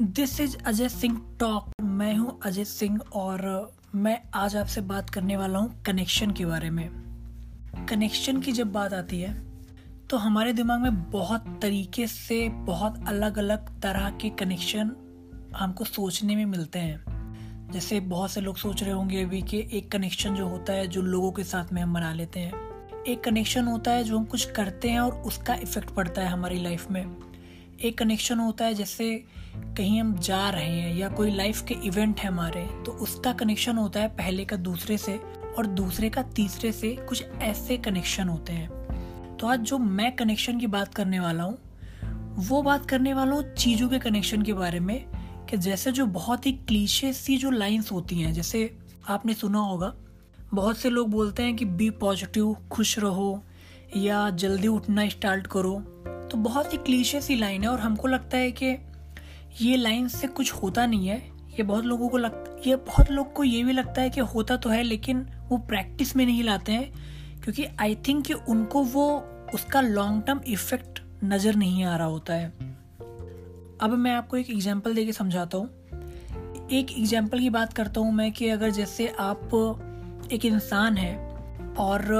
This is Ajay Singh talk मैं हूँ अजय सिंह और मैं आज आपसे बात करने वाला हूँ कनेक्शन के बारे में। कनेक्शन की जब बात आती है तो हमारे दिमाग में बहुत तरीके से बहुत अलग अलग तरह के कनेक्शन हमको सोचने में मिलते हैं। जैसे बहुत से लोग सोच रहे होंगे अभी कि एक कनेक्शन जो होता है, जो लोगों के साथ में हम बना लेते हैं। एक कनेक्शन होता है जो हम कुछ करते हैं और उसका इफ़ेक्ट पड़ता है हमारी लाइफ में। एक कनेक्शन होता है जैसे कहीं हम जा रहे हैं या कोई लाइफ के इवेंट है हमारे तो उसका कनेक्शन होता है पहले का दूसरे से और दूसरे का तीसरे से कुछ ऐसे कनेक्शन होते हैं। तो आज जो मैं कनेक्शन की बात करने वाला हूँ, वो बात करने वाला हूँ चीज़ों के कनेक्शन के बारे में कि जैसे जो बहुत ही क्लीशे सी जो लाइंस होती हैं, जैसे आपने सुना होगा, बहुत से लोग बोलते हैं कि बी पॉजिटिव खुश रहो या जल्दी उठना स्टार्ट करो। तो बहुत ही क्लीशे सी लाइन है और हमको लगता है कि ये लाइन से कुछ होता नहीं है। ये बहुत लोगों को लग, ये बहुत लोग को ये भी लगता है कि होता तो है, लेकिन वो प्रैक्टिस में नहीं लाते हैं, क्योंकि आई थिंक कि उनको वो, उसका लॉन्ग टर्म इफ़ेक्ट नज़र नहीं आ रहा होता है। अब मैं आपको एक एग्जांपल देके समझाता हूँ। एक एग्ज़ाम्पल की बात करता हूँ मैं कि अगर जैसे आप एक इंसान है और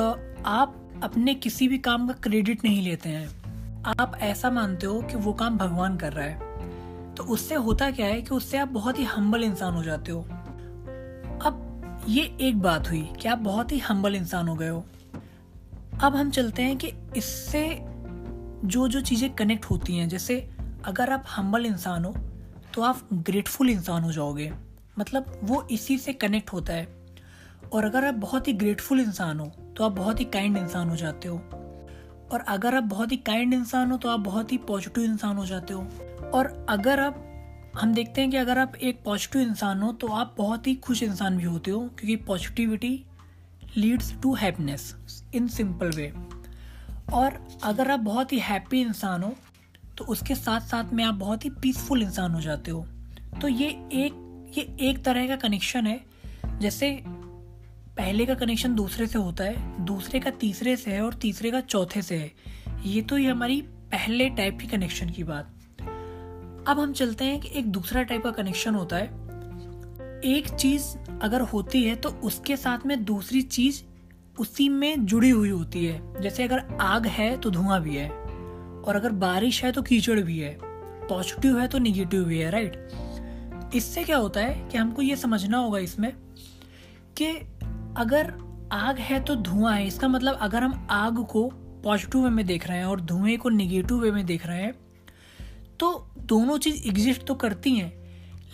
आप अपने किसी भी काम का क्रेडिट नहीं लेते हैं आप ऐसा मानते हो कि वो काम भगवान कर रहा है? तो उससे होता क्या है कि उससे आप बहुत ही हम्बल इंसान हो जाते हो। अब ये एक बात हुई कि आप बहुत ही हम्बल इंसान हो गए हो। अब हम चलते हैं कि इससे जो जो चीज़ें कनेक्ट होती हैं, जैसे अगर आप हम्बल इंसान हो तो आप ग्रेटफुल इंसान हो जाओगे। मतलब वो इसी से कनेक्ट होता है। और अगर आप बहुत ही ग्रेटफुल इंसान हो तो आप बहुत ही काइंड इंसान हो जाते हो। और अगर आप बहुत ही काइंड इंसान हो तो आप बहुत ही पॉजिटिव इंसान हो जाते हो। और अगर आप, हम देखते हैं कि अगर आप एक पॉजिटिव इंसान हो तो आप बहुत ही खुश इंसान भी होते हो, क्योंकि positivity leads to happiness in simple way और अगर आप बहुत ही हैप्पी इंसान हो तो उसके साथ साथ में आप बहुत ही पीसफुल इंसान हो जाते हो। तो ये एक ये एक तरह का कनेक्शन है, जैसे पहले का कनेक्शन दूसरे से होता है, दूसरे का तीसरे से है और तीसरे का चौथे से है। ये तो ये हमारी पहले टाइप की कनेक्शन की बात। अब हम चलते हैं कि एक दूसरा टाइप का कनेक्शन होता है। एक चीज़ अगर होती है तो उसके साथ में दूसरी चीज़ उसी में जुड़ी हुई होती है। जैसे अगर आग है तो धुआँ भी है और अगर बारिश है तो कीचड़ भी है। पॉजिटिव है तो निगेटिव भी है राइट इससे क्या होता है कि हमको ये समझना होगा इसमें कि अगर आग है तो धुआँ है। इसका मतलब अगर हम आग को पॉजिटिव वे में देख रहे हैं और धुएँ को निगेटिव वे में देख रहे हैं तो दोनों चीज़ एग्जिस्ट तो करती हैं,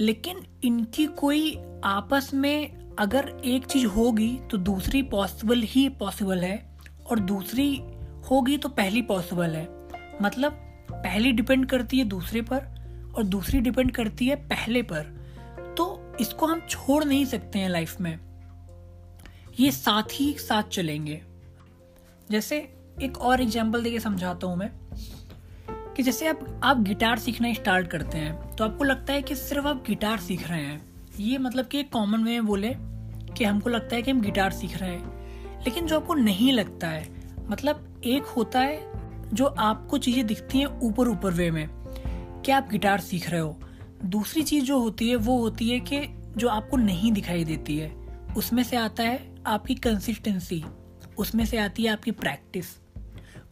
लेकिन इनकी कोई आपस में अगर एक चीज़ होगी तो दूसरी पॉसिबल ही पॉसिबल है और दूसरी होगी तो पहली पॉसिबल है। मतलब पहली डिपेंड करती है दूसरे पर और दूसरी डिपेंड करती है पहले पर। तो इसको हम छोड़ नहीं सकते हैं लाइफ में। ये साथ ही साथ चलेंगे। जैसे एक और एग्ज़ाम्पल देके समझाता हूँ मैं, कि जैसे आप आप गिटार सीखना स्टार्ट करते हैं तो आपको लगता है कि सिर्फ़ आप गिटार सीख रहे हैं। ये मतलब कि कॉमन वे में बोले कि हमको लगता है कि हम गिटार सीख रहे हैं। लेकिन जो आपको नहीं लगता है मतलब एक होता है जो आपको चीज़ें दिखती हैं ऊपर ऊपर वे में, कि आप गिटार सीख रहे हो। दूसरी चीज़ जो होती है, वो होती है कि जो आपको नहीं दिखाई देती है। उसमें से आता है आपकी कंसिस्टेंसी उसमें से आती है आपकी प्रैक्टिस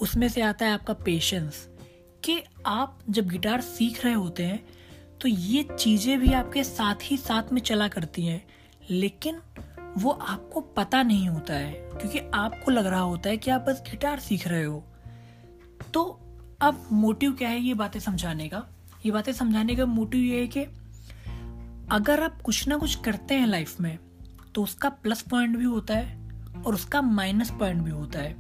उसमें से आता है आपका पेशेंस कि आप जब गिटार सीख रहे होते हैं तो ये चीज़ें भी आपके साथ ही साथ में चला करती हैं, लेकिन वो आपको पता नहीं होता है, क्योंकि आपको लग रहा होता है कि आप बस गिटार सीख रहे हो। तो अब मोटिव क्या है ये बातें समझाने का? ये बातें समझाने का मोटिव ये है कि अगर आप कुछ ना कुछ करते हैं लाइफ में तो उसका प्लस पॉइंट भी होता है और उसका माइनस पॉइंट भी होता है।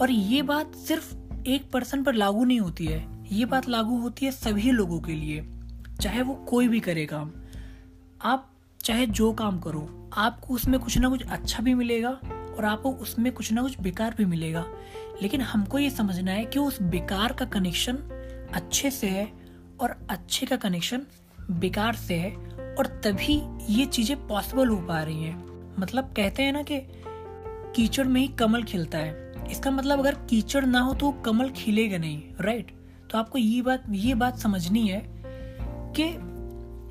और ये बात सिर्फ़ एक पर्सन पर लागू नहीं होती है। ये बात लागू होती है सभी लोगों के लिए, चाहे वो कोई भी करे काम। आप चाहे जो काम करो, आपको उसमें कुछ ना कुछ अच्छा भी मिलेगा और आपको उसमें कुछ ना कुछ बेकार भी मिलेगा। लेकिन हमको ये समझना है कि उस बेकार का कनेक्शन अच्छे से है और अच्छे का कनेक्शन बेकार से है और तभी ये चीज़ें पॉसिबल हो पा रही हैं। मतलब कहते हैं ना कि कीचड़ में ही कमल खिलता है। इसका मतलब अगर कीचड़ ना हो तो कमल खिलेगा नहीं राइट तो आपको ये बात ये बात समझनी है कि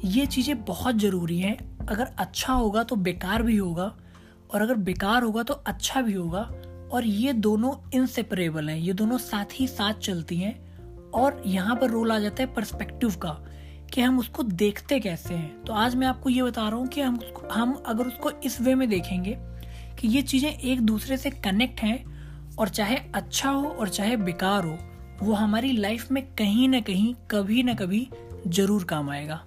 ये चीज़ें बहुत ज़रूरी हैं। अगर अच्छा होगा तो बेकार भी होगा और अगर बेकार होगा तो अच्छा भी होगा। और ये दोनों इनसेपरेबल हैं, ये दोनों साथ ही साथ चलती हैं और यहाँ पर रोल आ जाता है पर्सपेक्टिव का। कि हम उसको देखते कैसे हैं? तो आज मैं आपको ये बता रहा हूँ कि हम उसको हम अगर उसको इस वे में देखेंगे कि ये चीज़ें एक दूसरे से कनेक्ट हैं और चाहे अच्छा हो और चाहे बेकार हो, वो हमारी लाइफ में कहीं ना कहीं कभी ना कभी ज़रूर काम आएगा।